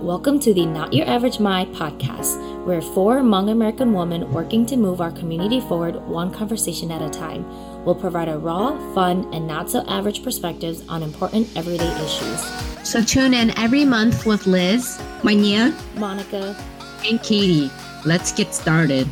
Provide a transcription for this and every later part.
Welcome to the Not Your Average My podcast. We're four Hmong American women working to move our community forward one conversation at a time. We'll provide a raw, fun, and not so average perspectives on important everyday issues. So tune in every month with Liz, Manya, Monica, and Katie. Let's get started.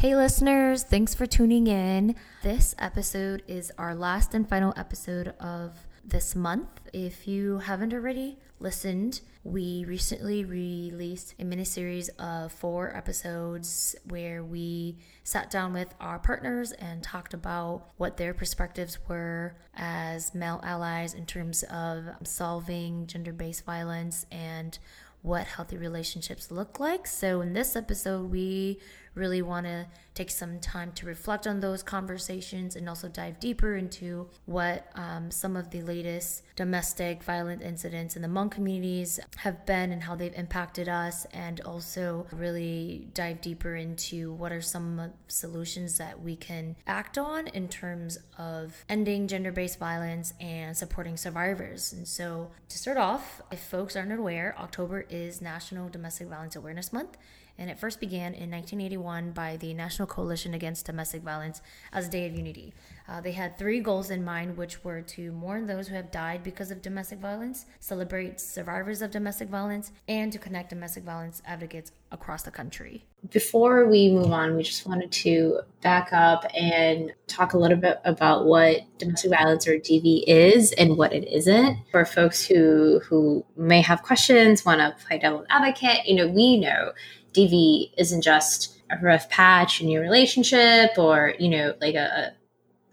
Hey, listeners, thanks for tuning in. This episode is our last and final episode of this month. If you haven't already listened, we recently released a mini series of four episodes where we sat down with our partners and talked about what their perspectives were as male allies in terms of solving gender based violence and what healthy relationships look like. So, in this episode, we really want to take some time to reflect on those conversations and also dive deeper into what um, some of the latest domestic violent incidents in the Hmong communities have been and how they've impacted us, and also really dive deeper into what are some solutions that we can act on in terms of ending gender based violence and supporting survivors. And so, to start off, if folks aren't aware, October is National Domestic Violence Awareness Month and it first began in 1981 by the National Coalition Against Domestic Violence as a Day of Unity. Uh, they had three goals in mind, which were to mourn those who have died because of domestic violence, celebrate survivors of domestic violence, and to connect domestic violence advocates across the country. Before we move on, we just wanted to back up and talk a little bit about what domestic violence or DV is and what it isn't. For folks who who may have questions, want to play devil's advocate, you know, we know DV isn't just a rough patch in your relationship or, you know, like a, a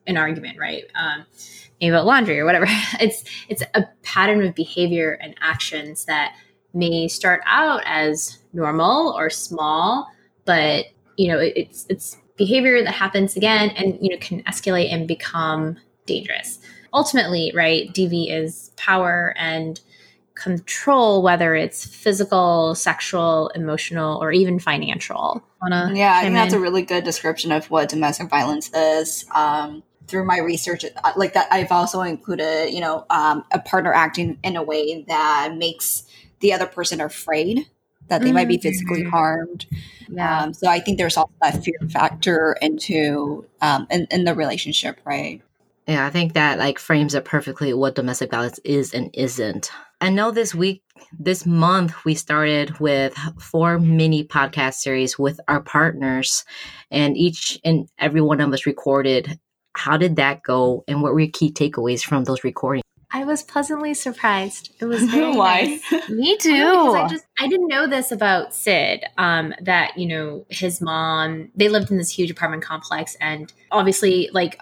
an argument, right? Um, maybe about laundry or whatever. It's it's a pattern of behavior and actions that may start out as normal or small, but you know, it, it's it's behavior that happens again and you know can escalate and become dangerous. Ultimately, right, DV is power and control, whether it's physical, sexual, emotional, or even financial. Wanna yeah, I think that's a really good description of what domestic violence is. Um, through my research, uh, like that, I've also included, you know, um, a partner acting in a way that makes the other person afraid that they mm-hmm. might be physically mm-hmm. harmed. Yeah. Um, so I think there's also that fear factor into um, in, in the relationship, right? Yeah, I think that like frames it perfectly what domestic violence is and isn't. I know this week, this month, we started with four mini podcast series with our partners, and each and every one of us recorded. How did that go, and what were your key takeaways from those recordings? I was pleasantly surprised. It was very why. Nice. Me too. I just I didn't know this about Sid. Um, that you know his mom. They lived in this huge apartment complex, and obviously, like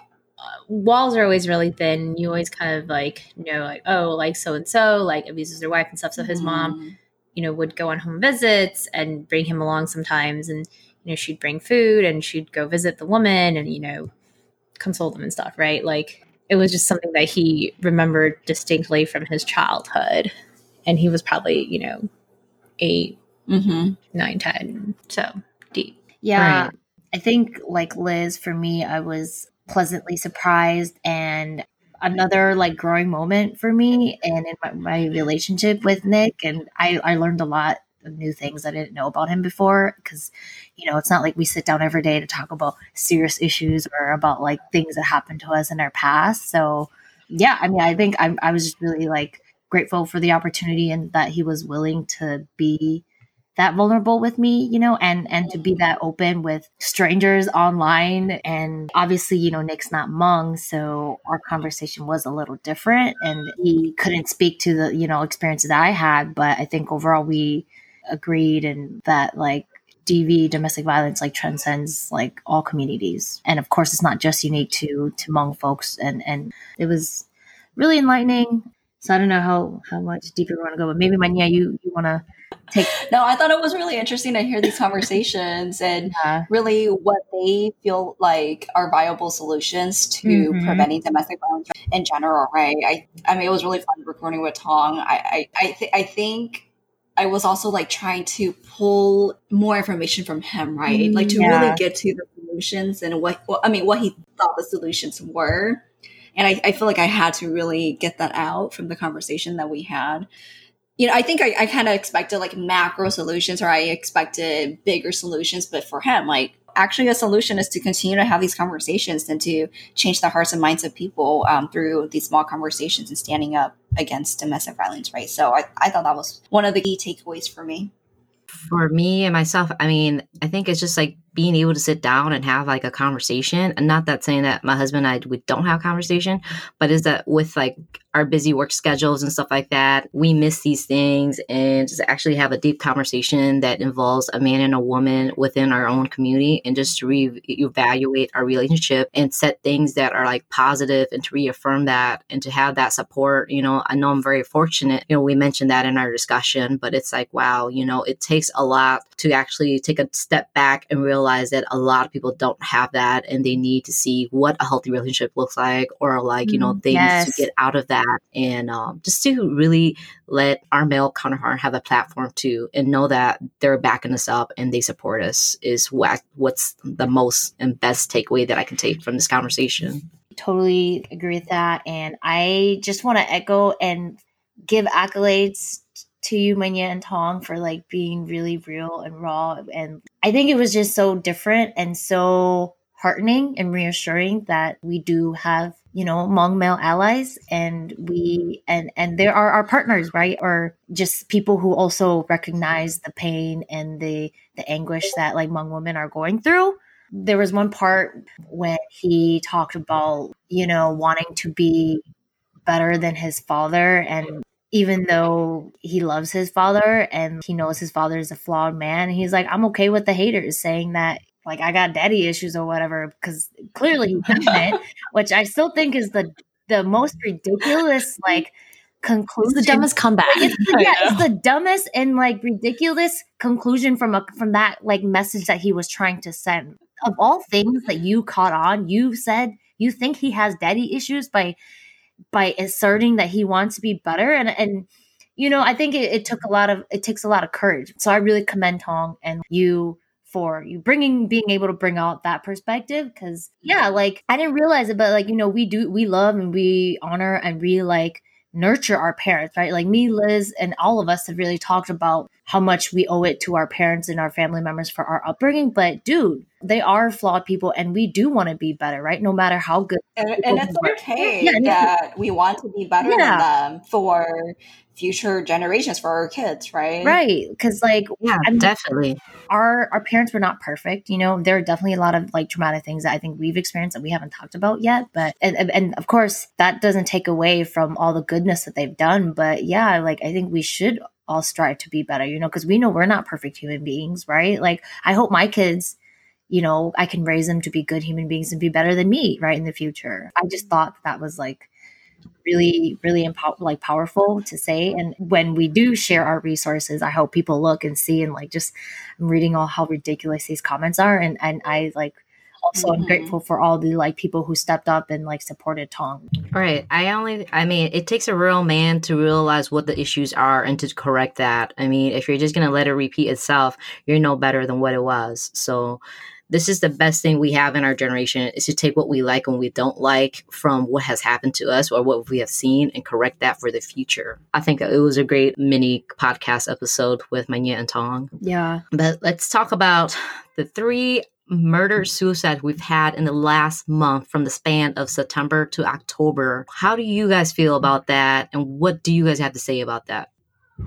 walls are always really thin. You always kind of like know, like, oh, like so and so, like abuses their wife and stuff. So his mm-hmm. mom, you know, would go on home visits and bring him along sometimes. And, you know, she'd bring food and she'd go visit the woman and, you know, console them and stuff, right? Like it was just something that he remembered distinctly from his childhood. And he was probably, you know, 8 mm-hmm. nine, 10. So deep. Yeah. Right. I think like Liz, for me, I was pleasantly surprised and another like growing moment for me and in my, my, relationship with Nick. And I, I learned a lot of new things I didn't know about him before because, you know, it's not like we sit down every day to talk about serious issues or about like things that happened to us in our past. So, yeah, I mean, I think I, I was just really like grateful for the opportunity and that he was willing to be that vulnerable with me, you know, and and to be that mm-hmm. open with strangers online. And obviously, you know, Nick's not Hmong, so our conversation was a little different, and he couldn't speak to the you know experiences that I had. But I think overall we agreed and that like DV domestic violence like transcends like all communities, and of course, it's not just unique to to Hmong folks. And and it was really enlightening. So I don't know how how much deeper we want to go, but maybe Manya, you you want to take. No, I thought it was really interesting to hear these conversations and yeah. really what they feel like are viable solutions to mm-hmm. preventing domestic violence in general. Right? I I mean, it was really fun recording with Tong. I I I, th- I think. I was also like trying to pull more information from him, right? Mm, like to yeah. really get to the solutions and what, what I mean, what he thought the solutions were And I, I feel like I had to really get that out from the conversation that we had you know, I think I, I kind of expected like macro solutions or I expected bigger solutions, but for him, like actually a solution is to continue to have these conversations and to change the hearts and minds of people um, through these small conversations and standing up against domestic violence, right? So I, I thought that was one of the key takeaways for me. For me and myself, I mean, I think it's just like being able to sit down and have like a conversation and not that saying that my husband and I we don't have conversation but is that with like our busy work schedules and stuff like that we miss these things and just actually have a deep conversation that involves a man and a woman within our own community and just to reevaluate our relationship and set things that are like positive and to reaffirm that and to have that support you know I know I'm very fortunate you know we mentioned that in our discussion but it's like wow you know it takes a lot to actually take a step back and realize realize that a lot of people don't have that and they need to see what a healthy relationship looks like or like, you know, mm, things yes. to get out of that. And um, just to really let our male counterpart have a platform too and know that they're backing us up and they support us is what what's the most and best takeaway that I can take from this conversation. Totally agree with that. And I just want to echo and give accolades to you, Manya and Tong, for like being really real and raw. And I think it was just so different and so heartening and reassuring that we do have you know Hmong male allies and we and and there are our partners right or just people who also recognize the pain and the the anguish that like Hmong women are going through there was one part when he talked about you know wanting to be better than his father and even though he loves his father and he knows his father is a flawed man, he's like, I'm okay with the haters saying that like I got daddy issues or whatever, because clearly he doesn't, which I still think is the the most ridiculous like conclusion. It's the dumbest comeback. It's the, yeah, it's the dumbest and like ridiculous conclusion from a from that like message that he was trying to send. Of all things that you caught on, you said you think he has daddy issues by by asserting that he wants to be better and and you know i think it, it, took a lot of it takes a lot of courage. So i really commend tong and you for you bringing being able to bring out that perspective because yeah like i didn't realize it but like you know we do we love and we honor and we like nurture our parents right like me liz and all of us have really talked about how much we owe it to our parents and our family members for our upbringing. But dude, they are flawed people and we do want to be better, right? No matter how good. And, and it's okay yeah, that we want to be better yeah. than them for future generations for our kids, right? Right. Cause like yeah, I mean, definitely. Our our parents were not perfect. You know, there are definitely a lot of like traumatic things that I think we've experienced that we haven't talked about yet. But and and of course that doesn't take away from all the goodness that they've done. But yeah, like I think we should all strive to be better, you know, because we know we're not perfect human beings, right? Like, I hope my kids, you know, I can raise them to be good human beings and be better than me, right, in the future. I just thought that was like really, really empower- like powerful to say. And when we do share our resources, I hope people look and see and like just I'm reading all how ridiculous these comments are, and and I like also mm-hmm. I'm grateful for all the like people who stepped up and like supported Tong. Right. I only I mean it takes a real man to realize what the issues are and to correct that. I mean, if you're just gonna let it repeat itself, you're no better than what it was. So this is the best thing we have in our generation is to take what we like and we don't like from what has happened to us or what we have seen and correct that for the future. I think it was a great mini podcast episode with Manya and Tong. Yeah. But let's talk about the three murder suicide we've had in the last month from the span of September to October. How do you guys feel about that? And what do you guys have to say about that?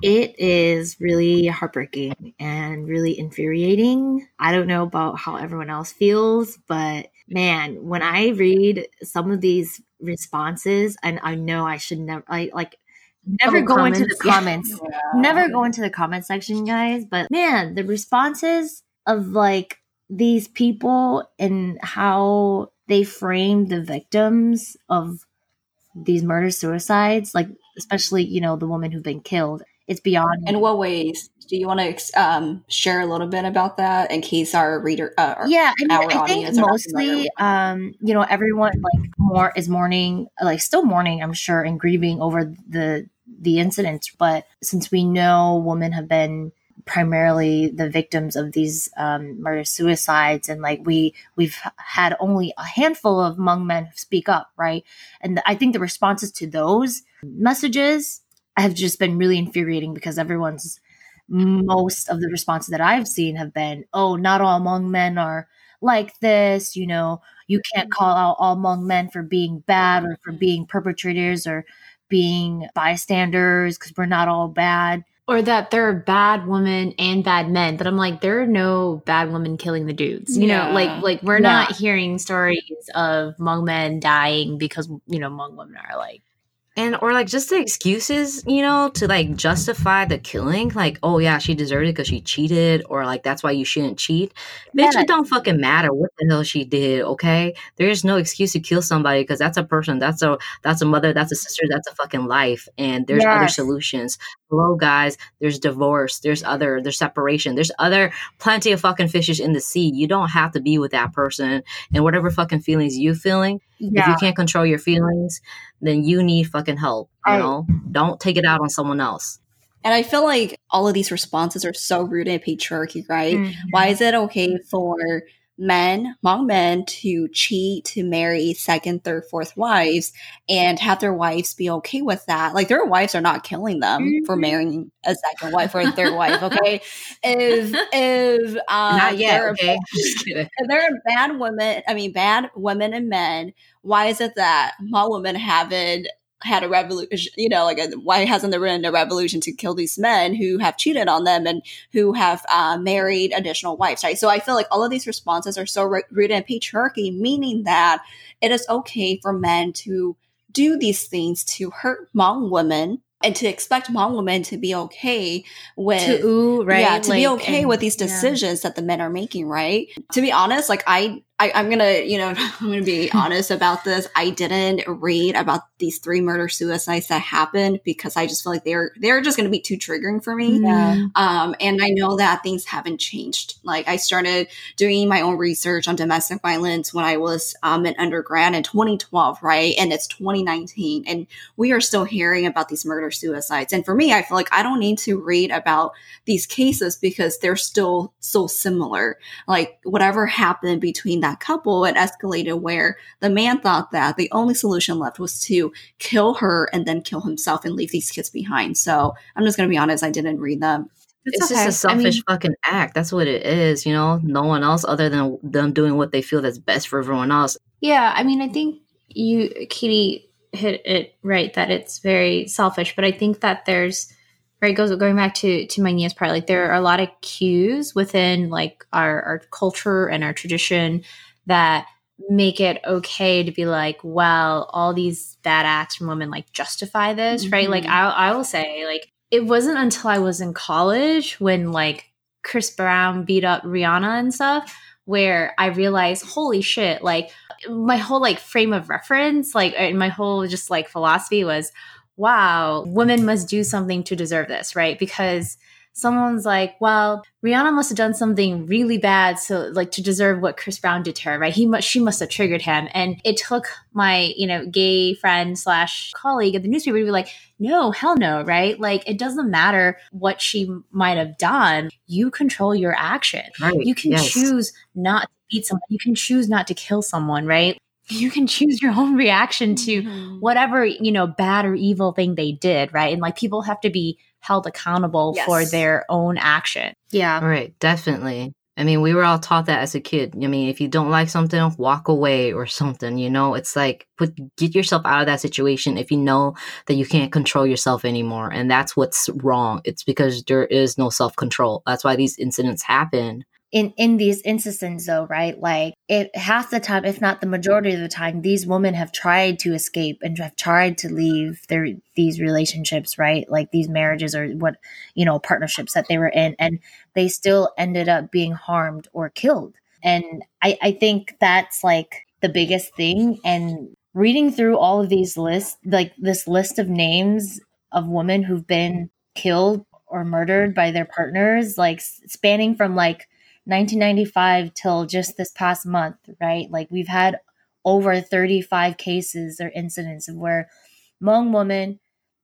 It is really heartbreaking and really infuriating. I don't know about how everyone else feels, but man, when I read some of these responses, and I know I should never, I like, never go comments. into the comments, yeah. never go into the comment section, guys. But man, the responses of like these people and how they frame the victims of these murder suicides like especially you know the woman who've been killed it's beyond in what ways? Do you want to um, share a little bit about that in case our reader uh, yeah I, mean, I think mostly um, you know everyone like more is mourning like still mourning i'm sure and grieving over the the incidents but since we know women have been primarily the victims of these um, murder suicides and like we we've had only a handful of Hmong men speak up right? And i think the responses to those messages have just been really infuriating because everyone's most of the responses that i've seen have been oh not all Hmong men are like this you know you can't mm-hmm. call out all Hmong men for being bad or for being mm-hmm. perpetrators or being bystanders because we're not all bad or that there are bad women and bad men but i'm like there are no bad women killing the dudes you yeah. know like like we're yeah. not hearing stories of Hmong men dying because you know Hmong women are like and or like just the excuses you know to like justify the killing like oh yeah she deserved it because she cheated or like that's why you shouldn't cheat. Bitch it don't fucking matter what the hell she did okay? There's no excuse to kill somebody because that's a person that's a that's a mother that's a sister that's a fucking life and there's yes. other solutions hello guys. There's divorce. There's other there's separation. There's other plenty of fucking fishes in the sea. You don't have to be with that person. And whatever fucking feelings you feeling yeah. if you can't control your feelings then you need fucking help you know? Don't take it out on someone else. And I feel like all of these responses are so rooted in patriarchy, right? Mm-hmm. Why is it okay for men, Hmong men, to cheat, to marry second, third, fourth wives, and have their wives be okay with that. Like their wives are not killing them mm-hmm. for marrying a second wife or a third wife. Okay, if if um, not yet, okay, bad, if there are bad women, I mean bad women and men. Why is it that Hmong women haven't had a revolution, you know, like a, why hasn't there been a revolution to kill these men who have cheated on them and who have uh, married additional wives, right? So I feel like all of these responses are so rooted in patriarchy, meaning that it is okay for men to do these things to hurt Hmong women and to expect Hmong women to be okay with to ooh, right? Yeah, to like, be okay and, with these decisions yeah. that the men are making, right? To be honest, like I I, am gonna, you know, I'm gonna be honest about this. I didn't read about these three murder suicides that happened because I just feel like they're they're just gonna be too triggering for me. Yeah. Um, and I know that things haven't changed. Like I started doing my own research on domestic violence when I was um, an undergrad in 2012, right? And it's 2019, and we are still hearing about these murder suicides. And for me, I feel like I don't need to read about these cases because they're still so similar. Like whatever happened between that that couple, it escalated where the man thought that the only solution left was to kill her and then kill himself and leave these kids behind. So I'm just going to be honest, I didn't read them. It's, it's okay. just a selfish I mean, fucking act. That's what it is, you know? No one else other than them doing what they feel that's best for everyone else. Yeah, I mean, I think you, Katie, hit it right that it's very selfish, but I think that there's right goes going back to to my niece part like there are a lot of cues within like our our culture and our tradition that make it okay to be like well all these bad acts from women like justify this mm-hmm. right like mm-hmm. I, I will say like it wasn't until i was in college when like chris brown beat up rihanna and stuff where i realized holy shit like my whole like frame of reference like my whole just like philosophy was wow, women must do something to deserve this, right? Because someone's like, well, Rihanna must have done something really bad, so like to deserve what Chris Brown did to her, right? He must, she must have triggered him, and it took my, you know, gay friend slash colleague at the newspaper to be like, no, hell no, right? Like it doesn't matter what she might have done. You control your action. Right. You can yes. choose not to beat someone. You can choose not to kill someone, right? You can choose your own reaction to mm-hmm. whatever you know bad or evil thing they did right? And like people have to be held accountable yes. for their own action. Yeah. Right. Definitely. I mean we were all taught that as a kid. I mean if you don't like something walk away or something you know? It's like put get yourself out of that situation if you know that you can't control yourself anymore and that's what's wrong. It's because there is no self-control. That's why these incidents happen in in these instances though right? Like it half the time if not the majority of the time these women have tried to escape and have tried to leave their these relationships right? Like these marriages or what you know partnerships that they were in and they still ended up being harmed or killed. And i i think that's like the biggest thing. And reading through all of these lists like this list of names of women who've been killed or murdered by their partners like spanning from like 1995 till just this past month, right? Like we've had over 35 cases or incidents of where Hmong women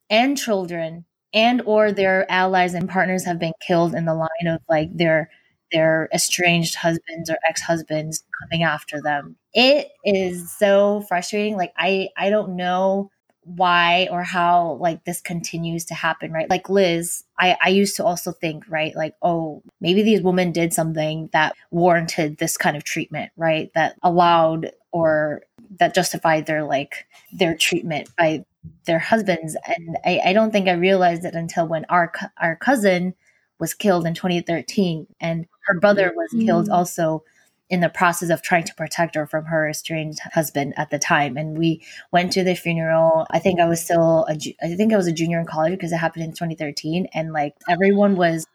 and children and or their allies and partners have been killed in the line of like their their estranged husbands or ex-husbands coming after them. It is so frustrating. Like I I don't know why or how like this continues to happen, right? Like Liz, I, I used to also think, right, like, oh, maybe these women did something that warranted this kind of treatment, right? That allowed or that justified their like their treatment by their husbands. And I, I don't think I realized it until when our our cousin was killed in 2013 and her brother was mm-hmm. killed also in the process of trying to protect her from her estranged husband at the time. And we went to the funeral. I think I was still, a, I think I was a junior in college because it happened in 2013. And like everyone was,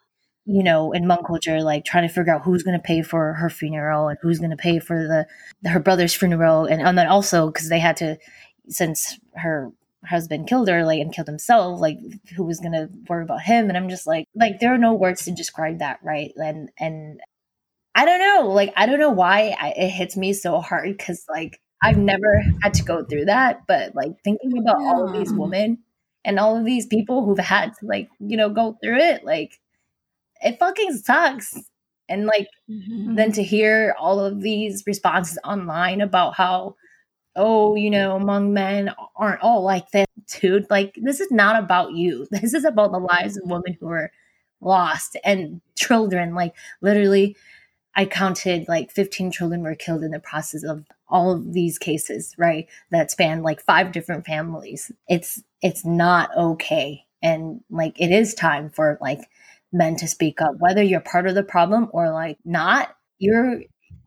you know, in Hmong culture, like trying to figure out who's going to pay for her funeral and who's going to pay for the, her brother's funeral. And, and then also because they had to, since her husband killed her like and killed himself like who was gonna worry about him and i'm just like like there are no words to describe that right and and I don't know. Like, I don't know why I, it hits me so hard because, like, I've never had to go through that. But, like, thinking about yeah. all of these women and all of these people who've had to, like, you know, go through it, like, it fucking sucks. And, like, mm-hmm. then to hear all of these responses online about how, oh, you know, Hmong men aren't all like this, dude. Like, this is not about you. This is about the lives of women who are lost and children. Like, literally, I counted like 15 children were killed in the process of all of these cases, right? That span like five different families. It's it's not okay. And like it is time for like men to speak up, whether you're part of the problem or like not. You're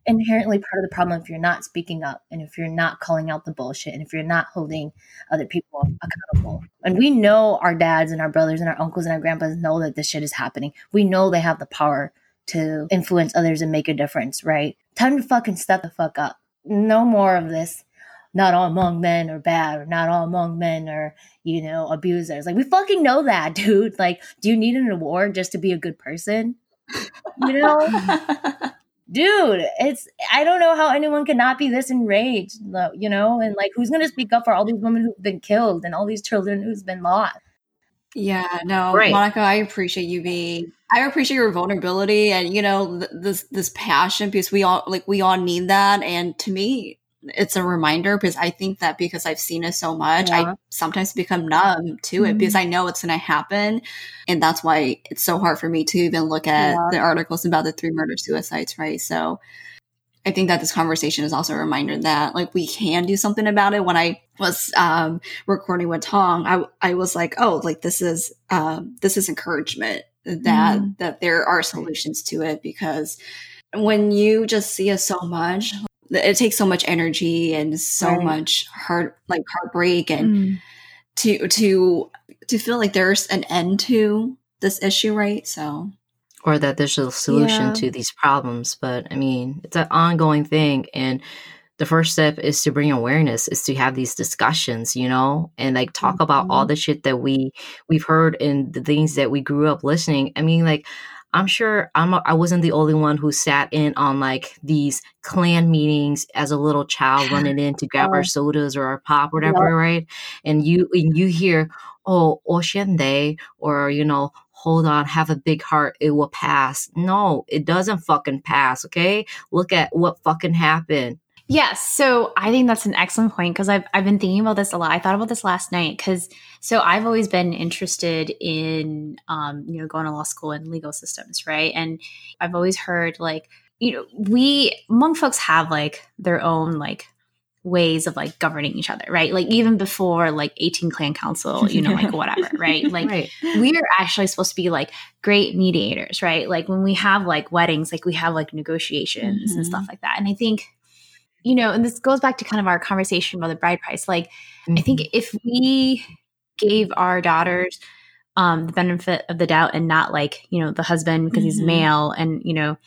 inherently part of the problem if you're not speaking up and if you're not calling out the bullshit and if you're not holding other people accountable. And we know our dads and our brothers and our uncles and our grandpas know that this shit is happening. We know they have the power to influence others and make a difference, right? Time to fucking step the fuck up. No more of this. Not all Hmong men are bad, or not all Hmong men are, you know, abusers. Like, we fucking know that, dude. Like, do you need an award just to be a good person? You know? dude, it's, I don't know how anyone could not be this enraged, you know? And like, who's gonna speak up for all these women who've been killed and all these children who's been lost? Yeah, no, right. Monica, I appreciate you being I appreciate your vulnerability and you know th- this this passion because we all like we all need that and to me it's a reminder because I think that because I've seen it so much, yeah. I sometimes become numb to mm-hmm. it because I know it's going to happen. And that's why it's so hard for me to even look at yeah. the articles about the three murder suicides, right? So I think that this conversation is also a reminder that like we can do something about it. When I was um, recording with Tong, I I was like, oh, like this is um, this is encouragement that mm. that there are solutions to it because when you just see it so much, it takes so much energy and so right. much heart like heartbreak and mm. to to to feel like there's an end to this issue, right? So or that there's a solution yeah. to these problems. But I mean, it's an ongoing thing. And the first step is to bring awareness, is to have these discussions, you know, and like talk mm-hmm. about all mm-hmm. the shit that we we've heard and the things that we grew up listening. I mean, like I'm sure I'm a, I wasn't the only one who sat in on like these clan meetings as a little child running in to grab oh. our sodas or our pop, or whatever, yep. right? And you and you hear, oh, Oshende, or you know, hold on, have a big heart, it will pass. No, it doesn't fucking pass, okay? Look at what fucking happened. Yes. So I think that's an excellent point because I've, I've been thinking about this a lot. I thought about this last night because so I've always been interested in, um, you know, going to law school and legal systems, right? And I've always heard like, you know, we, Hmong folks have like their own like ways of like governing each other, right? Like even before like 18 clan council, you know, like whatever, right? Like right. we are actually supposed to be like great mediators, right? Like when we have like weddings, like we have like negotiations mm-hmm. and stuff like that. And I think, you know, and this goes back to kind of our conversation about the bride price. Like mm-hmm. I think mm-hmm. if we gave our daughters um the benefit of the doubt and not like, you know, the husband because mm-hmm. he's male and, you know,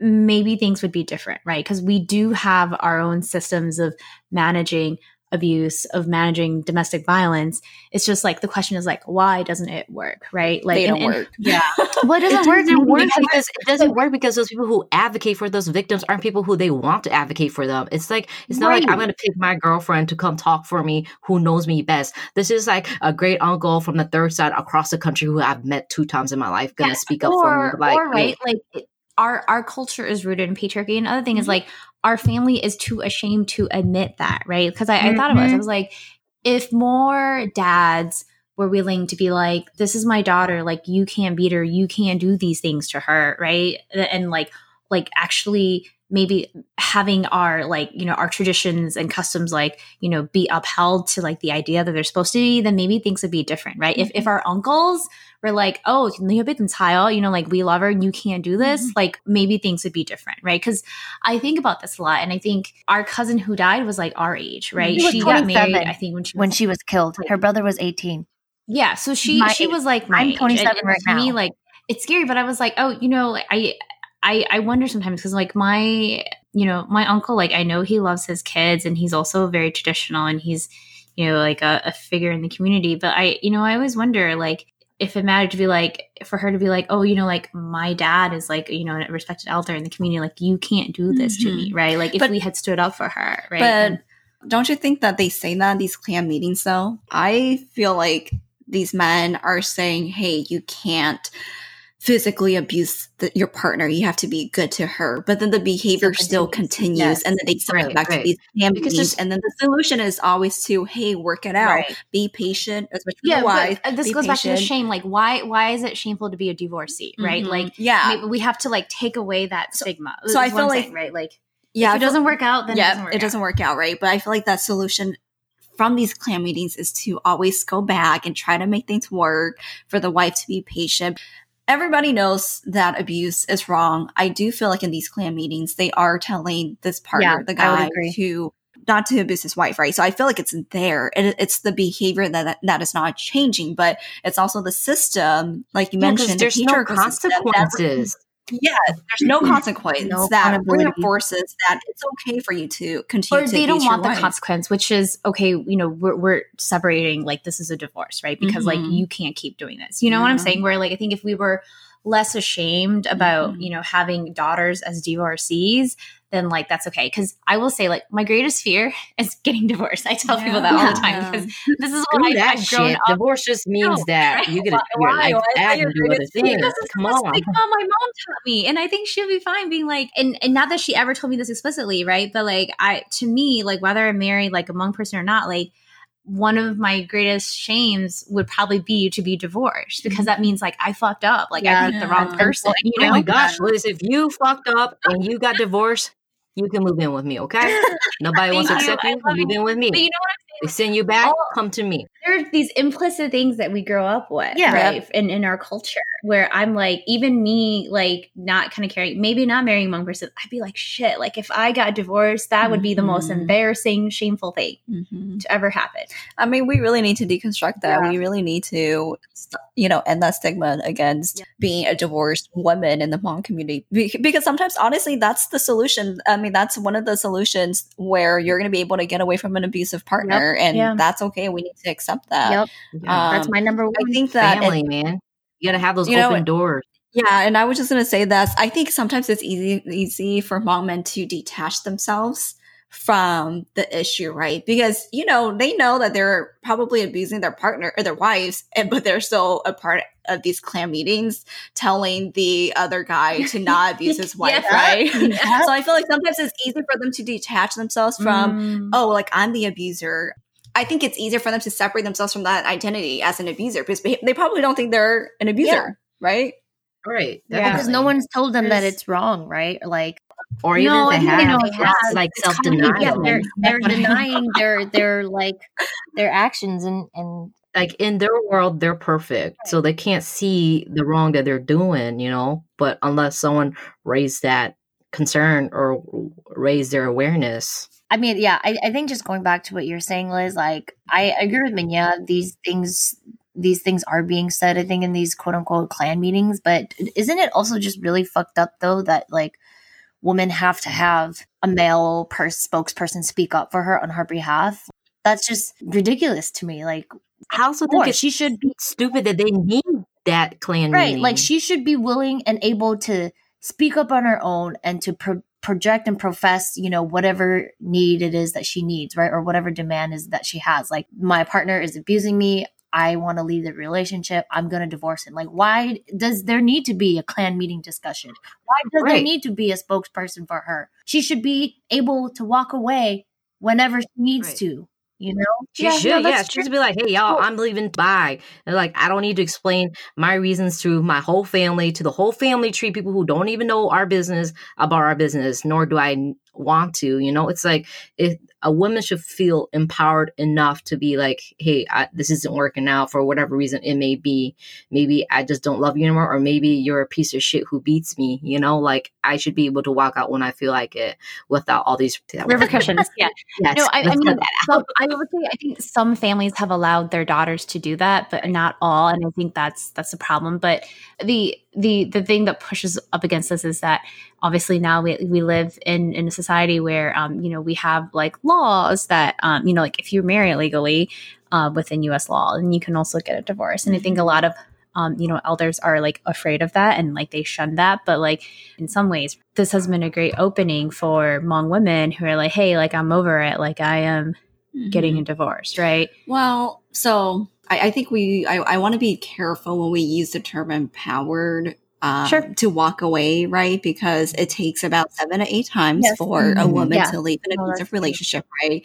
maybe things would be different, right? Because we do have our own systems of managing abuse of managing domestic violence it's just like the question is like why doesn't it work right like they don't and- and- work. yeah well it It doesn't work doesn't work because- because it doesn't work because those people who advocate for those victims aren't people who they want to advocate for them. It's like it's not like I'm gonna pick my girlfriend to come talk for me who knows me best. This is like a great uncle from the third side across the country who I've met two times in my life gonna Yeah, speak up for me. Like, or right like it- our our culture is rooted in patriarchy. Another thing Mm-hmm. is like our family is too ashamed to admit that right? Because I, I thought about Mm-hmm. it. I was like if more dads were willing to be like this is my daughter. Like you can't beat her. You can't do these things to her right? And, and like like actually maybe having our like you know our traditions and customs like you know be upheld to like the idea that they're supposed to be then maybe things would be different right? If if our uncles were like oh 你有被跟菜哦, you know like we love her and you can't do this like maybe things would be different right because i think about this a lot and i think our cousin who died was like our age right She was she got 27 married i think when she was when she was killed. Her brother was 18. yeah, so she My she age. was like my I'm age. 27 and, and right to Me, now. like it's scary, but I was like, oh, you know, like, I I I wonder sometimes because like my you know my uncle, like I know he loves his kids and he's also very traditional and he's you know like a, a figure in the community. But I you know I always wonder like if it mattered to be like for her to be like oh you know like my dad is like you know a respected elder in the community like you can't do this to me mm-hmm. right? Like if But- we had stood up for her right? But And- don't you think that they say that in these clan meetings though? I feel like these men are saying, hey, you can't physically abuse the, your partner. You have to be good to her. But then the behavior still continues. Yes. And then they still come Right, back right. to these meetings. and then the solution is always to, hey, work it out. Right. Be patient, especially yeah, your wife. but uh, this goes back to the shame. Like, why why is it shameful to be a divorcee, right? Mhm. Like, yeah. we have to like take away that stigma. so I feel like- saying, right, like yeah. if it feel- doesn't work out, then yeah, it doesn't work. it doesn't work out, right? But I feel like that solution from these clan meetings is to always go back and try to make things work for the wife to be patient. Everybody knows that abuse is wrong. I do feel like in these clan meetings, they are telling this partner, Yeah, the guy, to not to abuse his wife, right? So I feel like it's there. It, it's the behavior that, that that is not changing, but it's also the system, like you Yeah, mentioned. the there's no system that- consequences. Yeah, there's no consequence No that reinforces that it's okay for you to continue or to they don't want the wife. consequence, which is okay. You know, we're, we're separating. Like, this is a divorce, right? Because like Mhm. you can't keep doing this. You know what I'm saying? Where like I think if we were less ashamed about Mhm. you know having daughters as divorcees then like that's okay because i will say like my greatest fear is getting divorced i tell people that all the time because this is Screw what I, that i've grown shit. up Divorce just means No, that you get Why- your why? Why is that back your and do other greatest fear? things. because Come the on. stigma my mom taught me and i think she'll be fine being like and and not that she ever told me this explicitly right but like i to me like whether i'm married like a Hmong person or not like one of my greatest shames would probably be to be divorced because that means like I fucked up, like Yeah. I picked the wrong Yeah. person. You Oh my gosh, Liz, if you fucked up and you got divorced, you can move in with me, okay? Nobody wants to Thank you. accept you. Move in with me. But you know what I'm They send you back, Oh. come to me. there are these implicit things that we grow up with, Yeah. right? In in our culture, where I'm like, even me, like not kind of caring, maybe not marrying a Hmong person, I'd be like, shit, like if I got divorced, that would be the most Mhm. embarrassing, shameful thing Mhm. to ever happen. I mean, we really need to deconstruct that. Yeah. We really need to, you know, end that stigma against being a divorced woman in the Hmong community. Because sometimes, honestly, that's the solution. I mean, that's one of the solutions where you're going to be able to get away from an abusive partner, and Yeah. that's okay. We need to accept that. Yep. That's Um, my number one. I think that it- Family, man. You gotta have those You know, open doors. Yeah, and I was just gonna say that I think sometimes it's easy easy for Hmong men to detach themselves from the issue, right? Because you know they know that they're probably abusing their partner or their wives, and but they're still a part of these clan meetings, telling the other guy to not abuse his wife, Yeah. right? Yeah. so I feel like sometimes it's easy for them to detach themselves from Mm. oh, like I'm the abuser. I think it's easier for them to separate themselves from that identity as an abuser because they they probably don't think they're an abuser, right? Right. Yeah. because no one's told them that it's wrong, right? Like, Or even No, if they think they have, know it's like self denial. yeah, they're they're what I mean. denying their their like their actions and and like in their world they're perfect so they can't see the wrong that they're doing you know but unless someone raised that concern or raised their awareness I mean, yeah, I, I think just going back to what you're saying, Liz, like I agree with Minya. These things these things are being said, I think, in these quote unquote clan meetings, but isn't it also just really fucked up though that like women have to have a male pers- spokesperson speak up for her on her behalf? that's just ridiculous to me. Like, I also think she should be stupid that they need that clan right. meeting. Like, she should be willing and able to speak up on her own and to pro- project and profess, you know, whatever need it is that she needs, right? Or whatever demand is that she has. Like, my partner is abusing me. I want to leave the relationship. I'm going to divorce him. Like, why does there need to be a clan meeting discussion? Why does there need to be a spokesperson for her? She should be able to walk away whenever she needs Right. to, you know? She Yeah, no, should, yeah. that's She should be like, hey, y'all, I'm leaving. Bye. And like, I don't need to explain my reasons to my whole family, to the whole family tree, people who don't even know our business about our business, nor do I want to. You know, it's like if a woman should feel empowered enough to be like, hey, I, this isn't working out for whatever reason it may be. Maybe I just don't love you anymore, or maybe you're a piece of shit who beats me. You know, like I should be able to walk out when I feel like it without all these repercussions. Yeah. Yes, No, I, I mean, get that out. some, I would say I think some families have allowed their daughters to do that, but not all, and I think that's that's a problem. But the the the thing that pushes up against this is that obviously now we we live in in a society where um you know we have like laws that um you know like if you marry legally uh, within U.S. law, and you can also get a divorce, and I think a lot of um, you know, elders are like afraid of that and like they shun that. But like in some ways, this has been a great opening for Hmong women who are like, hey, like I'm over it. Like I am getting a divorce, right? Well, so I, I think we I, I want to be careful when we use the term empowered. Um, Sure. To walk away, right? Because it takes about seven to eight times Yes. for a Mhm. woman Yeah. to leave an abusive relationship, right?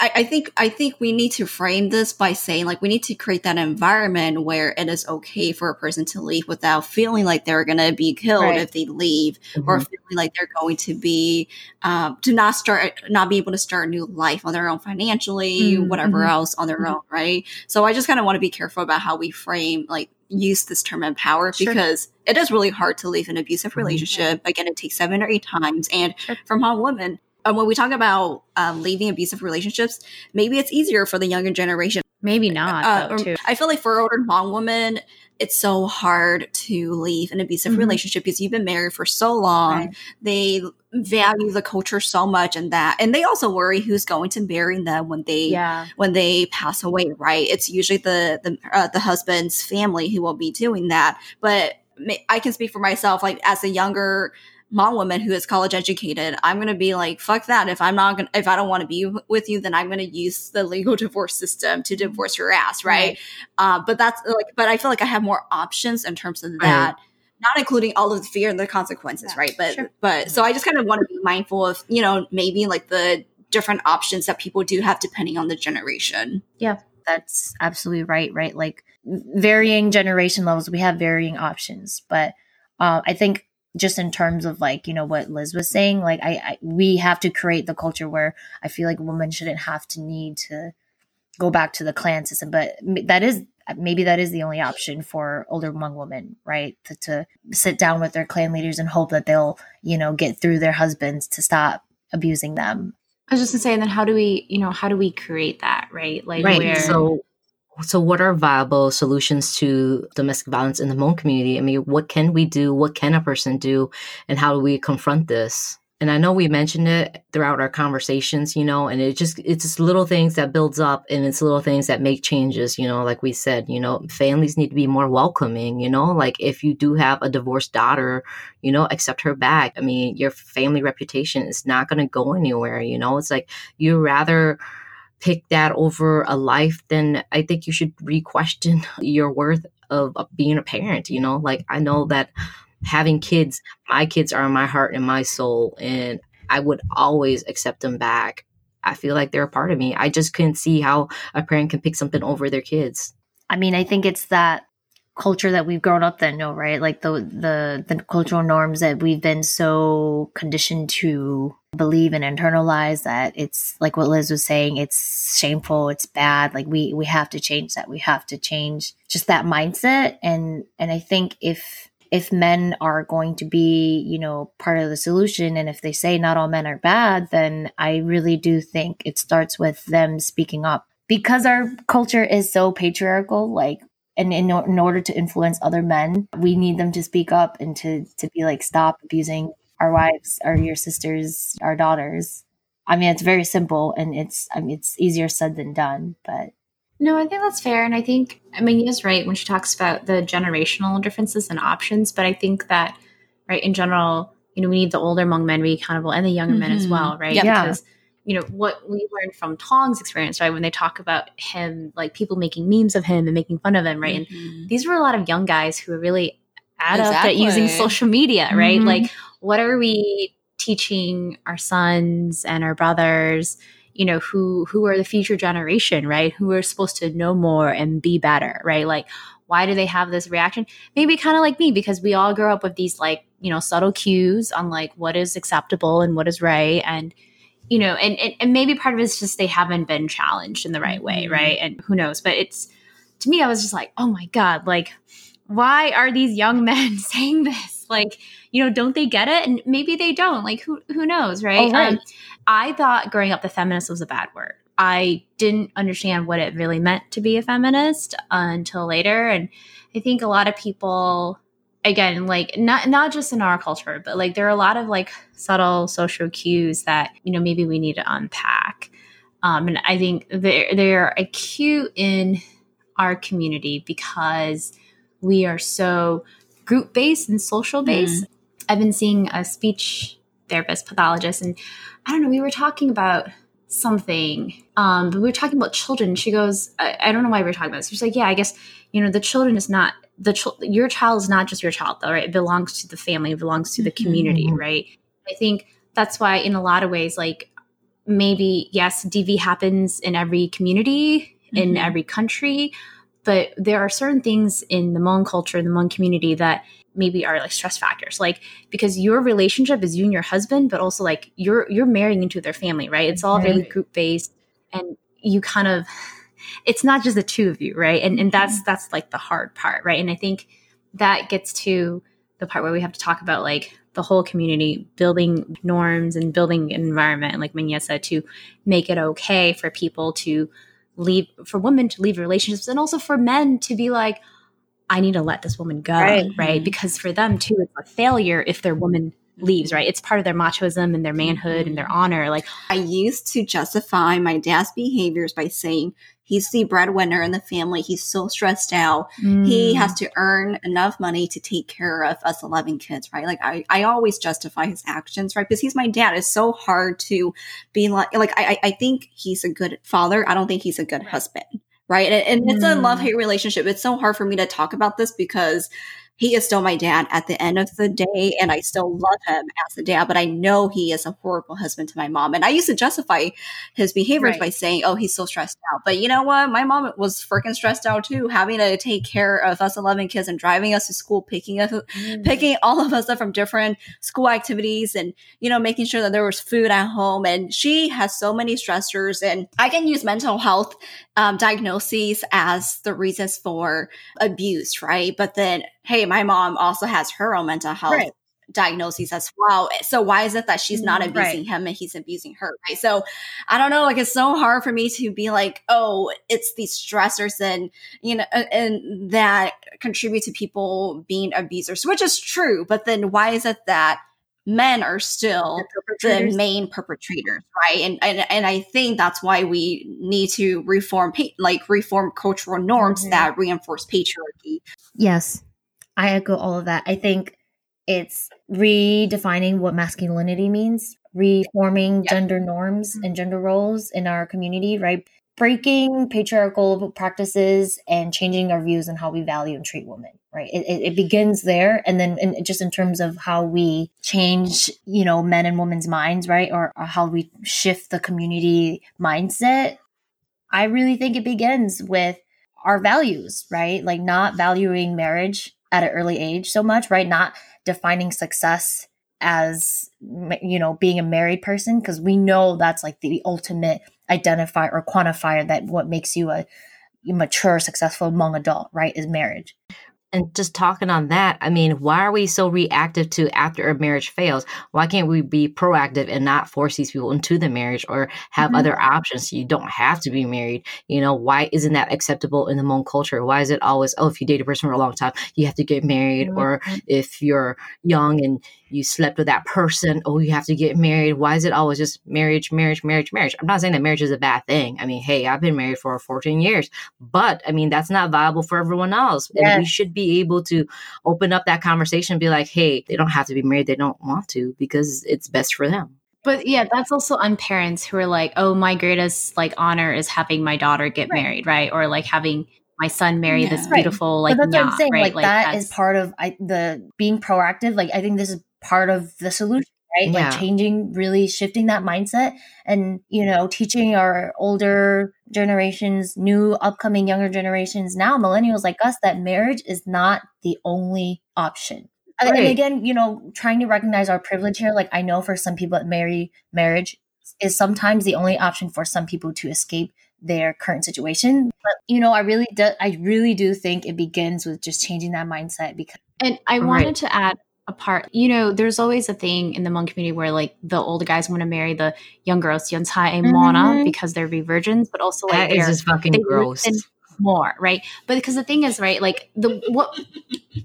I, I think I think we need to frame this by saying like we need to create that environment where it is okay for a person to leave without feeling like they're gonna be killed Right. if they leave or Mhm. feeling like they're going to be um, to not start not be able to start a new life on their own financially Mm, whatever else on their Mhm. own right so i just kind of want to be careful about how we frame like use this term empower Sure. because it is really hard to leave an abusive Mhm. relationship again it takes seven or eight times and Sure. from how women uh, when we talk about um, leaving abusive relationships maybe it's easier for the younger generation Maybe not uh, though, too. I feel like for older Hmong woman, it's so hard to leave an abusive Mhm. relationship because you've been married for so long. Right. They value the culture so much and that, and they also worry who's going to marry them when they Yeah. when they pass away. Right? It's usually the the uh, the husband's family who will be doing that. But I can speak for myself. Like as a younger Hmong woman who is college educated, I'm gonna be like, fuck that. If I'm not gonna, if I don't want to be with you, then I'm gonna use the legal divorce system to divorce your ass, right? Right. Uh, but that's like, but I feel like I have more options in terms of that, not including all of the fear and the consequences, Yeah, right? But sure. but so I just kind of want to be mindful of, you know, maybe like the different options that people do have depending on the generation. Yeah, that's absolutely right, right? Like varying generation levels, we have varying options. But uh, I think just in terms of like, you know, what Liz was saying, like I, I we have to create the culture where I feel like women shouldn't have to need to go back to the clan system. But that is maybe that is the only option for older Hmong women, right? To, to sit down with their clan leaders and hope that they'll, you know, get through their husbands to stop abusing them. I was just gonna say, and then how do we, you know, how do we create that, right? Like right where so so what are viable solutions to domestic violence in the Hmong community? I mean what can we do? What can a person do? And how do we confront this? And i know we mentioned it throughout our conversations you know and it just it's just little things that builds up and it's little things that make changes you know like we said you know families need to be more welcoming you know like if you do have a divorced daughter you know accept her back. I mean your family reputation is not going to go anywhere you know it's like you rather pick that over a life, then I think you should re-question your worth of, of being a parent. You know, like I know that having kids, my kids are in my heart and my soul, and I would always accept them back. I feel like they're a part of me. I just couldn't see how a parent can pick something over their kids. I mean, I think it's that culture that we've grown up in, no, right? Like the the the cultural norms that we've been so conditioned to believe and internalize that it's like what Liz was saying, it's shameful, it's bad. Like we we have to change that. We have to change just that mindset. And and I think if if men are going to be, you know, part of the solution and if they say not all men are bad, then I really do think it starts with them speaking up. Because our culture is so patriarchal, like and in, in order to influence other men, we need them to speak up and to to be like, stop abusing our wives, or your sisters, our daughters. I mean, it's very simple and it's, I mean, it's easier said than done, but. No, I think that's fair. And I think, I mean, is right when she talks about the generational differences and options, but I think that, right, in general, you know, we need the older Hmong men to be accountable and the younger mm-hmm. men as mm-hmm. well, right? Yeah. Because, you know, what we learned from Tong's experience, right, when they talk about him, like people making memes of him and making fun of him, right? Mm-hmm. And these were a lot of young guys who were really adept exactly. at using social media, right? Mm-hmm. Like, what are we teaching our sons and our brothers? you know who who are the future generation right who are supposed to know more and be better right like why do they have this reaction maybe kind of like me because we all grow up with these like you know subtle cues on like what is acceptable and what is right and you know and, and, and maybe part of it is just they haven't been challenged in the right way mm-hmm. right? And who knows? But it's to me i was just like oh my god like why are these young men saying this? Like you know don't they get it? And maybe they don't. Like who who knows right, oh, right. Um, i thought growing up the feminist was a bad word. I didn't understand what it really meant to be a feminist until later. And I think a lot of people, again, like not not just in our culture, but like there are a lot of like subtle social cues that you know maybe we need to unpack. Um, and I think they're they're acute in our community because we are so group based and social based. Mm. I've been seeing a speech therapist, pathologist, and I don't know. We were talking about something. Um, but we were talking about children. She goes, I, I don't know why we are talking about this. She's like, yeah, I guess, you know, the children is not the ch- your child is not just your child though, right? It belongs to the family, it belongs to the mm-hmm. community, mm-hmm. right? I think that's why in a lot of ways, like maybe, yes, DV happens in every community, mm-hmm. in every country, but there are certain things in the Hmong culture, the Hmong community that maybe are like stress factors like because your relationship is you and your husband but also like you're you're marrying into their family right it's all right. really group based and you kind of it's not just the two of you right and and that's mm-hmm. that's like the hard part right and i think that gets to the part where we have to talk about like the whole community building norms and building an environment and like Manya said to make it okay for people to leave for women to leave relationships and also for men to be like I need to let this woman go, right? right? Mm-hmm. Because for them too, it's a failure if their woman leaves, right? It's part of their machismo and their manhood and their mm-hmm. honor. Like I used to justify my dad's behaviors by saying he's the breadwinner in the family. He's so stressed out. Mm. He has to earn enough money to take care of us 11 kids, right? Like I, I always justify his actions, right? Because he's my dad. It's so hard to be like, like I, I think he's a good father. I don't think he's a good right. husband right? And, and it's a love mm. hate relationship. It's so hard for me to talk about this because he is still my dad at the end of the day and i still love him as a dad but i know he is a horrible husband to my mom. And i used to justify his behaviors right. by saying oh he's so stressed out. But you know what? My mom was freaking stressed out too having to take care of us 11 kids and driving us to school picking us mm. picking all of us up from different school activities and you know making sure that there was food at home. And she has so many stressors and i can use mental health um, diagnoses as the reasons for abuse right? But then hey, my mom also has her own mental health right. diagnoses as well. So why is it that she's not mm, abusing right. him and he's abusing her? Right. So I don't know. Like it's so hard for me to be like, oh, it's these stressors and you know and that contribute to people being abusers, which is true. But then why is it that men are still the, the, main perpetrators right and, and and i think that's why we need to reform like reform cultural norms mm-hmm. that reinforce patriarchy yes I echo all of that. I think it's redefining what masculinity means, reforming gender norms mm-hmm. and gender roles in our community, right? Breaking patriarchal practices and changing our views on how we value and treat women, right? It, it, it begins there. And then in, just in terms of how we change, you know, men and women's minds, right? Or, or how we shift the community mindset. I really think it begins with our values, right? Like not valuing marriage at an early age so much, right? Not defining success as you know being a married person because we know that's like the ultimate identifier or quantifier that what makes you a mature successful Hmong adult right is marriage And just talking on that, I mean, why are we so reactive to after a marriage fails? Why can't we be proactive and not force these people into the marriage or have mm-hmm. other options? You don't have to be married. You know, why isn't that acceptable in the Hmong culture? Why is it always, oh, if you date a person for a long time, you have to get married? Mm-hmm. Or if you're young and you slept with that person, oh, you have to get married. Why is it always just marriage, marriage, marriage, marriage? I'm not saying that marriage is a bad thing. I mean, hey, I've been married for 14 years, but I mean, that's not viable for everyone else. Yes. And we should be able to open up that conversation and be like, hey, they don't have to be married. They don't want to because it's best for them. But yeah, that's also on parents who are like, oh, my greatest like honor is having my daughter get right. married, right? Or like having my son marry yeah, this beautiful right. like but that's what I'm saying. Right? Like, like that is part of I, the being proactive. Like I think this is part of the solution right yeah. like changing really shifting that mindset and you know teaching our older generations new upcoming younger generations now millennials like us that marriage is not the only option right. and again you know trying to recognize our privilege here like i know for some people marry marriage is sometimes the only option for some people to escape their current situation but you know i really do i really do think it begins with just changing that mindset because and i wanted right. to add apart. You know, there's always a thing in the Hmong community where like the older guys want to marry the young girls, Yuntai and Mona, mm-hmm. because they're virgins, but also like that is just fucking gross. More right, but because the thing is right, like the what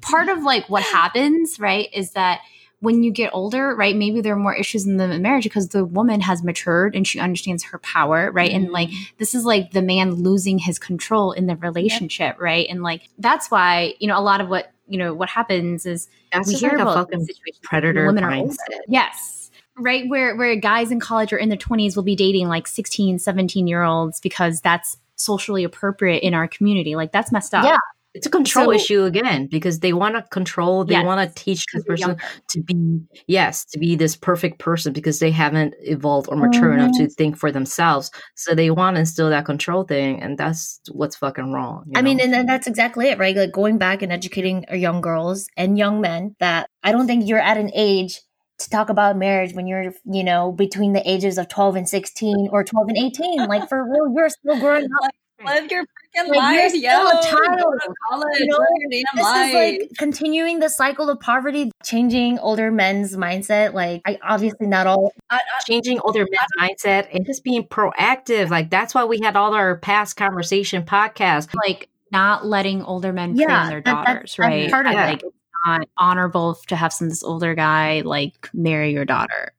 part of like what happens right is that when you get older, right, maybe there are more issues in the marriage because the woman has matured and she understands her power, right? Mm-hmm. And like mm-hmm. this is like the man losing his control in the relationship, yep. right? And like that's why, you know, a lot of what, you know, what happens is that's we hear like about fucking predator women mindset. Are yes. Right, where where guys in college or in their 20s will be dating like 16, 17 year olds because that's socially appropriate in our community. Like that's messed up. Yeah it's a control so, issue again because they want to control they yes, want to teach the person to be yes to be this perfect person because they haven't evolved or mature mm-hmm. enough to mm-hmm. think for themselves so they want to instill that control thing and that's what's fucking wrong i know? mean and, and that's exactly it right like going back and educating our young girls and young men that i don't think you're at an age to talk about marriage when you're, you know, between the ages of 12 and 16 or 12 and 18. Like, for real, you're still growing up. Live your freaking like, life, yo. a child. College, you know, this life. is like continuing the cycle of poverty, changing older men's mindset. Like, I obviously not all changing older men's mindset and just being proactive. Like, that's why we had all our past conversation podcasts. Like, not letting older men prey yeah, their daughters, that, right? Part of yeah. Like, it's not honorable to have some this older guy like marry your daughter.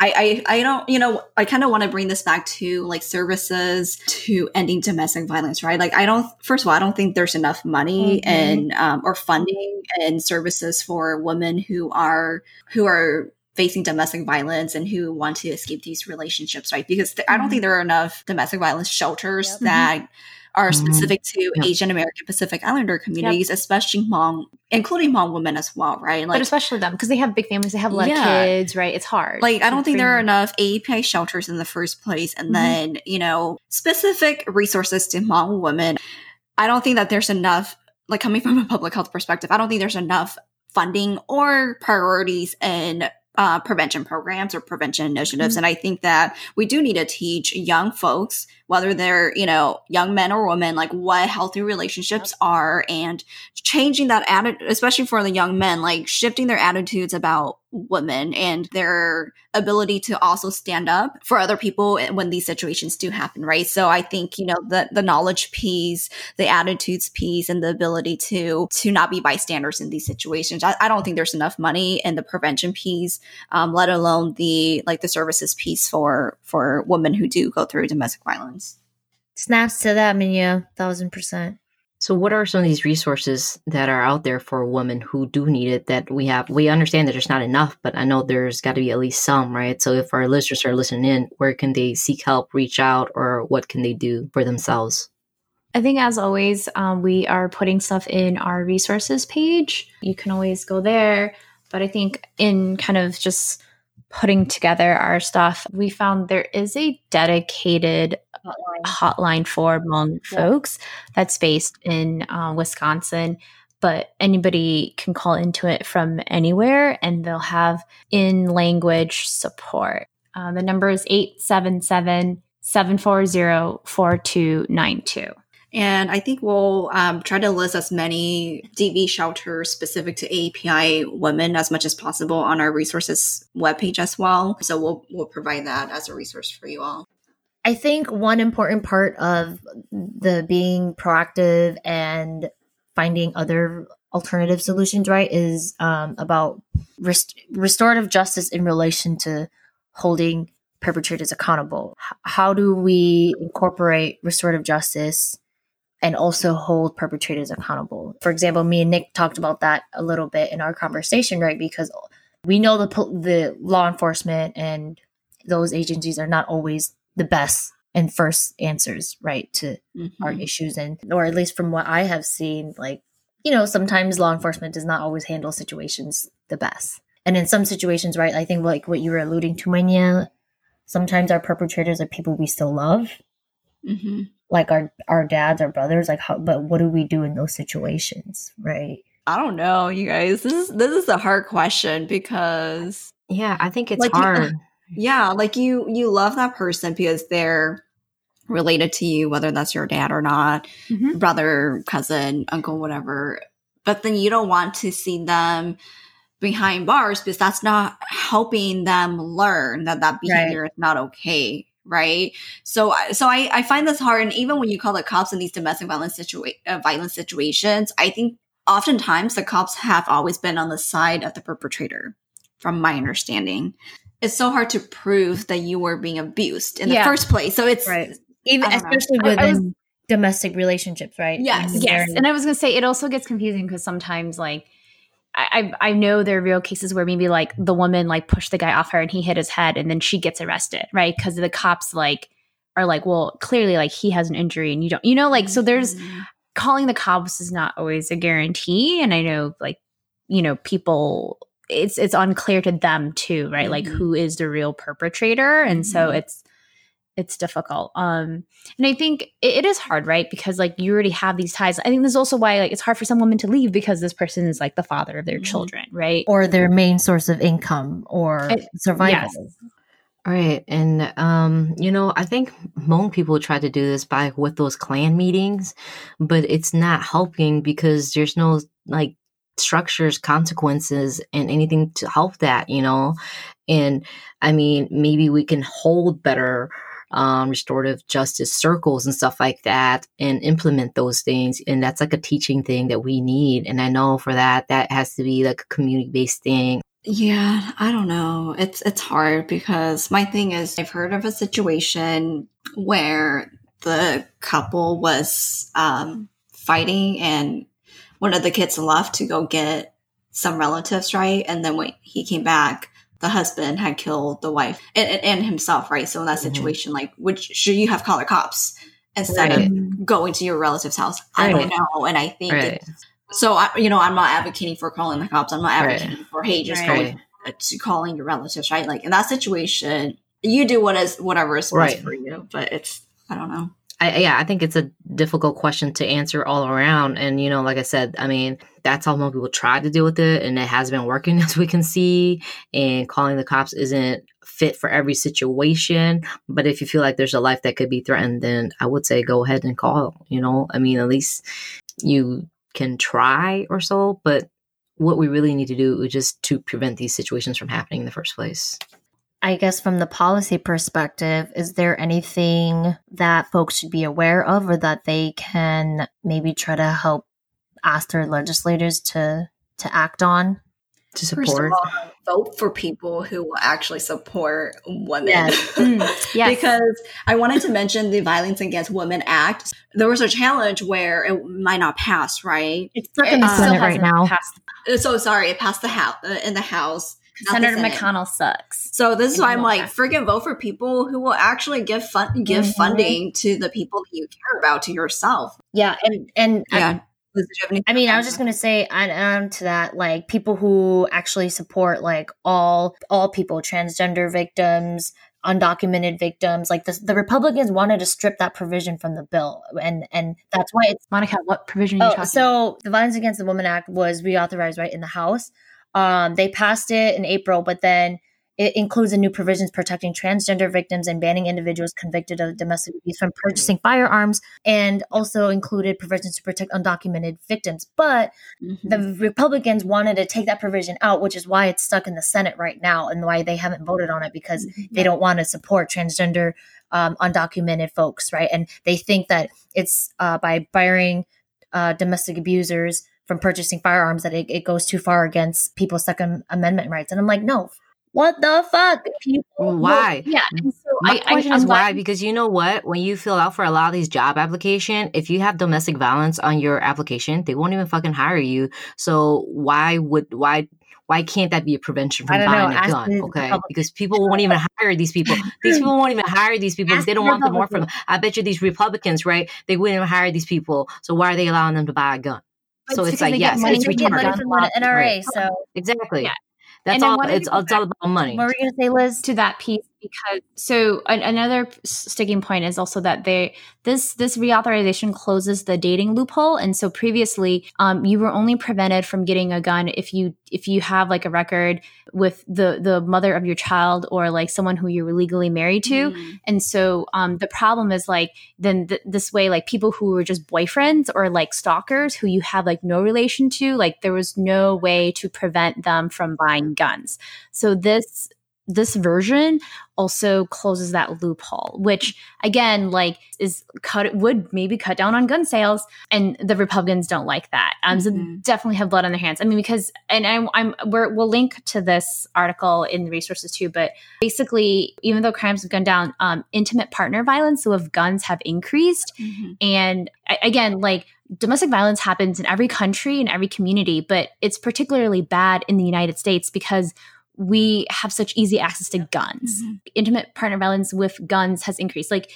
I, I, I don't, you know, I kind of want to bring this back to like services to ending domestic violence, right? Like, I don't, first of all, I don't think there's enough money mm-hmm. and, um, or funding and services for women who are, who are facing domestic violence and who want to escape these relationships, right? Because th- mm-hmm. I don't think mm-hmm. there are enough domestic violence shelters yep. that mm-hmm are mm-hmm. specific to Asian American Pacific Islander communities, yep. especially Hmong, including Hmong women as well, right? Like, but especially them because they have big families, they have a lot yeah. of kids, right? It's hard. Like, I don't think there are enough AAPI shelters in the first place, and mm-hmm. then you know specific resources to Hmong women. I don't think that there's enough. Like coming from a public health perspective, I don't think there's enough funding or priorities in uh, prevention programs or prevention initiatives. Mm-hmm. And I think that we do need to teach young folks, whether they're, you know, young men or women, like what healthy relationships yep. are and changing that attitude, especially for the young men, like shifting their attitudes about women and their ability to also stand up for other people when these situations do happen right? So i think you know the the knowledge piece the attitudes piece and the ability to to not be bystanders in these situations i, I don't think there's enough money in the prevention piece um, let alone the like the services piece for for women who do go through domestic violence. Snaps to that Minya, thousand percent so, what are some of these resources that are out there for women who do need it that we have? We understand that there's not enough, but I know there's got to be at least some, right? So, if our listeners are listening in, where can they seek help, reach out, or what can they do for themselves? I think, as always, um, we are putting stuff in our resources page. You can always go there. But I think, in kind of just putting together our stuff, we found there is a dedicated hotline, hotline for Hmong yeah. folks that's based in uh, Wisconsin. But anybody can call into it from anywhere and they'll have in language support. Uh, the number is 877 740 4292. And I think we'll um, try to list as many DV shelters specific to API women as much as possible on our resources webpage as well. So we'll we'll provide that as a resource for you all. I think one important part of the being proactive and finding other alternative solutions, right, is um, about rest- restorative justice in relation to holding perpetrators accountable. H- how do we incorporate restorative justice and also hold perpetrators accountable? For example, me and Nick talked about that a little bit in our conversation, right? Because we know the the law enforcement and those agencies are not always the best and first answers right to mm-hmm. our issues and or at least from what i have seen like you know sometimes law enforcement does not always handle situations the best and in some situations right i think like what you were alluding to Mania, sometimes our perpetrators are people we still love mm-hmm. like our our dads our brothers like how but what do we do in those situations right i don't know you guys this is this is a hard question because yeah i think it's like, hard yeah like you you love that person because they're related to you whether that's your dad or not mm-hmm. brother cousin uncle whatever but then you don't want to see them behind bars because that's not helping them learn that that behavior right. is not okay right so so I, I find this hard and even when you call the cops in these domestic violence situa- uh, violence situations i think oftentimes the cops have always been on the side of the perpetrator from my understanding it's so hard to prove that you were being abused in yeah. the first place. So it's right. even especially know. within was, domestic relationships, right? Yes, yes. And I was gonna say it also gets confusing because sometimes like I, I know there are real cases where maybe like the woman like pushed the guy off her and he hit his head and then she gets arrested, right? Because the cops like are like, well, clearly like he has an injury and you don't, you know, like so there's mm-hmm. calling the cops is not always a guarantee. And I know like, you know, people it's it's unclear to them too, right? Mm-hmm. Like who is the real perpetrator, and mm-hmm. so it's it's difficult. Um, and I think it, it is hard, right? Because like you already have these ties. I think this is also why like it's hard for some women to leave because this person is like the father of their mm-hmm. children, right? Or their main source of income or it, survival. Yes. Right. And um, you know, I think Hmong people try to do this by with those clan meetings, but it's not helping because there's no like structures, consequences, and anything to help that, you know? And I mean, maybe we can hold better um, restorative justice circles and stuff like that and implement those things. And that's like a teaching thing that we need. And I know for that, that has to be like a community based thing. Yeah, I don't know. It's it's hard because my thing is I've heard of a situation where the couple was um, fighting and one of the kids left to go get some relatives, right? And then when he came back, the husband had killed the wife and, and, himself, right? So in that mm-hmm. situation, mm-hmm. like, which should you have called the cops instead right. of going to your relative's house? Right. I don't know. And I think right. so. I, you know, I'm not advocating for calling the cops. I'm not advocating for hey, just going to calling your relatives, right? Like in that situation, you do what is whatever is best for you. But it's I don't know. I, yeah, I think it's a difficult question to answer all around. And, you know, like I said, I mean, that's how most people try to deal with it. And it has been working as we can see. And calling the cops isn't fit for every situation. But if you feel like there's a life that could be threatened, then I would say go ahead and call, you know, I mean, at least you can try or so. But what we really need to do is just to prevent these situations from happening in the first place. I guess from the policy perspective, is there anything that folks should be aware of or that they can maybe try to help ask their legislators to to act on? To support all, vote for people who will actually support women. Yes. mm, yes. because I wanted to mention the Violence Against Women Act. There was a challenge where it might not pass, right? It's stuck in the Senate right now. Passed. So sorry, it passed the house uh, in the House Senator McConnell sucks. So this is why I'm like, freaking vote for people who will actually give fun, give mm-hmm. funding to the people that you care about, to yourself. Yeah, and and yeah. I, I mean, I was just gonna say on to that, like people who actually support like all all people, transgender victims, undocumented victims. Like the, the Republicans wanted to strip that provision from the bill, and and that's why it's Monica. What provision? Are you oh, talking so about? the Violence Against the Woman Act was reauthorized right in the House, um, they passed it in April, but then it includes a new provisions protecting transgender victims and banning individuals convicted of domestic abuse from purchasing firearms, and also included provisions to protect undocumented victims. But Mhm. the Republicans wanted to take that provision out, which is why it's stuck in the Senate right now and why they haven't voted on it because they don't want to support transgender um, undocumented folks, right? And they think that it's uh, by barring uh, domestic abusers from purchasing firearms that it, it goes too far against people's Second Amendment rights. And I'm like, no, what the fuck? People, Why? Yeah. Mm. So My I, question I, is why? Because you know what? When you fill out for a lot of these job application, if you have domestic violence on your application, they won't even fucking hire you. So why would why why can't that be a prevention from don't know. buying a gun? Okay, because people won't even hire these people. These people won't even hire these people. They don't want them more from. I bet you these Republicans, right? They wouldn't even hire these people. So why are they allowing them to buy a gun? So it's it's like yes, money it's get money from the NRA. Right. So Exactly. Yeah. That's all. It's, it's all about money. what were you gonna say, Liz? to that piece because so an, another sticking point is also that they this this reauthorization closes the dating loophole. And so previously um, you were only prevented from getting a gun if you if you have like a record with the the mother of your child or like someone who you're legally married to. Mm. and so um, the problem is like then th- this way like people who were just boyfriends or like stalkers who you have like no relation to like there was no way to prevent them from buying guns. So this this version also closes that loophole which again like is cut would maybe cut down on gun sales and the republicans don't like that um so Mhm. definitely have blood on their hands i mean because and i'm, I'm we're, we'll link to this article in the resources too but basically even though crimes have gone down um intimate partner violence so if guns have increased Mhm. and again, like domestic violence happens in every country and every community, but it's particularly bad in the United States because we have such easy access to guns. Mhm. Intimate partner violence with guns has increased. Like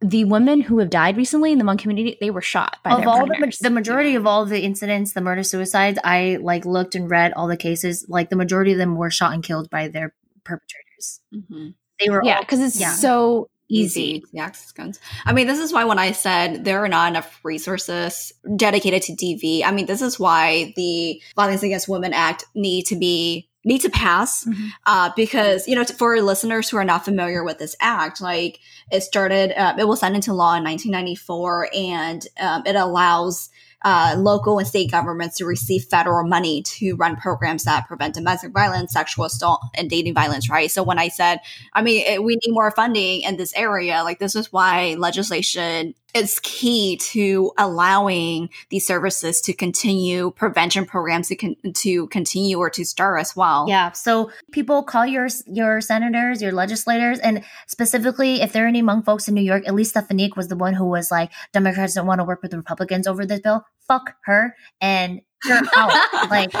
the women who have died recently in the Hmong community, they were shot by of their all the, partners. the majority of all the incidents, the murder suicides, I like looked and read all the cases. Like the majority of them were shot and killed by their perpetrators. Mhm. They were yeah, because it's yeah. so easy. easy to access guns. I mean, this is why when I said there are not enough resources dedicated to DV, I mean, this is why the Violence Against Women Act need to be need to pass Mhm. uh, because you know for listeners who are not familiar with this act like it started uh, it was signed into law in 1994 and um, it allows uh, local and state governments to receive federal money to run programs that prevent domestic violence sexual assault and dating violence right so when i said I mean, it, we need more funding in this area. Like, this is why legislation is key to allowing these services to continue, prevention programs to con- to continue or to start as well. Yeah. So people call your your senators, your legislators, and specifically if there are any Hmong folks in New York, at least Stephanie was the one who was like, Democrats don't want to work with the Republicans over this bill. Fuck her and her out. like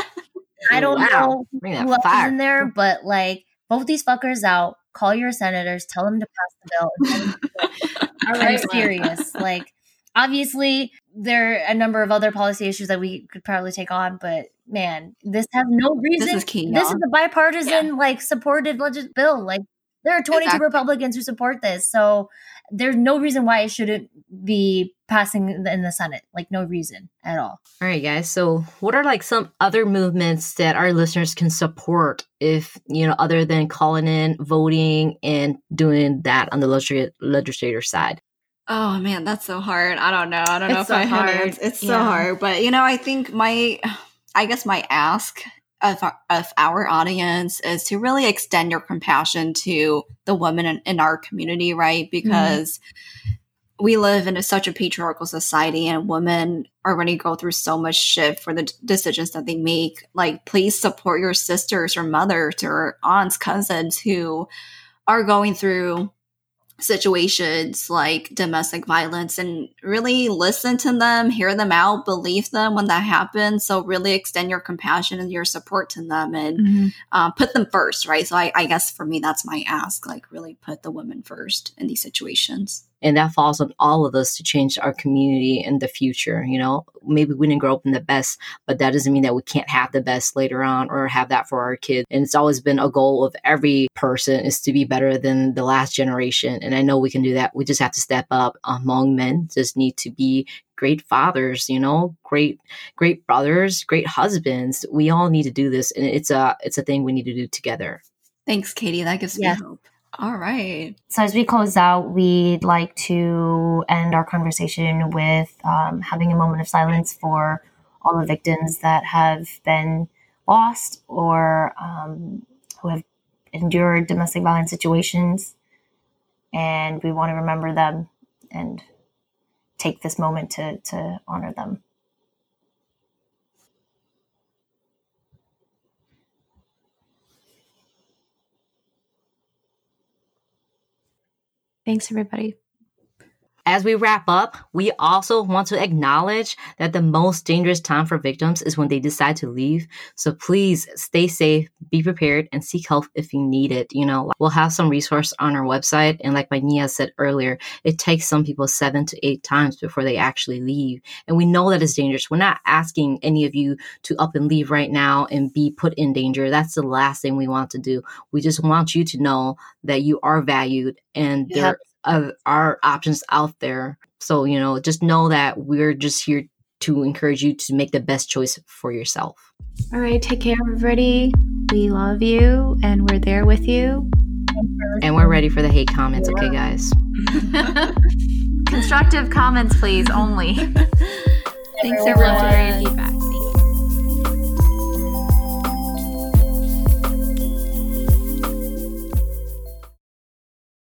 I don't Wow. know Bring who that else is in there, but like both these fuckers out. Call your senators, tell them to pass the bill. and tell them to- All I'm serious. Like, obviously, there are a number of other policy issues that we could probably take on, but man, this has no reason. This is key. This y'all. is a bipartisan, like, supported legis- bill. Like, there are 22 Exactly. Republicans who support this, so there's no reason why it shouldn't be passing in the, Senate. Like, no reason at all. All right, guys. So, what are like some other movements that our listeners can support if, you know, other than calling in, voting, and doing that on the legisl- legislator side? Oh man, that's so hard. I don't know. I don't know It's if so I had hard. it. It's, it's so Yeah. hard. But you know, I think my, I guess my ask of our, of our audience is to really extend your compassion to the women in, in our community, right? Mm-hmm. Because we live in a, such a patriarchal society, and women already go through so much shit for the d- decisions that they make. Like, please support your sisters or mothers or aunts, cousins who are going through situations like domestic violence and really listen to them, hear them out, believe them when that happens. So really extend your compassion and your support to them and uh, put them first, right? So I, I guess for me, that's my ask, like really put the women first in these situations. And that falls on all of us to change our community in the future. You know, maybe we didn't grow up in the best, but that doesn't mean that we can't have the best later on or have that for our kids. And it's always been a goal of every person is to be better than the last generation. And I know we can do that. We just have to step up. Hmong men, just need to be great fathers, you know, great, great brothers, great husbands. We all need to do this. And it's a, it's a thing we need to do together. Thanks, Katie. That gives Yes. me hope. All right. So, as we close out, we'd like to end our conversation with um, having a moment of silence for all the victims that have been lost or um, who have endured domestic violence situations. And we want to remember them and take this moment to, to honor them. Thanks, everybody. As we wrap up, we also want to acknowledge that the most dangerous time for victims is when they decide to leave. So please stay safe, be prepared, and seek help if you need it. You know, we'll have some resource on our website. And like my Nia said earlier, it takes some people seven to eight times before they actually leave. And we know that it's dangerous. We're not asking any of you to up and leave right now and be put in danger. That's the last thing we want to do. We just want you to know that you are valued and there uh, are options out there. So, you know, just know that we're just here to encourage you to make the best choice for yourself. All right, take care, everybody. We love you, and we're there with you. And we're ready for the hate comments, okay, guys? Constructive comments, please, only. Thanks, We'd love to hear your feedback.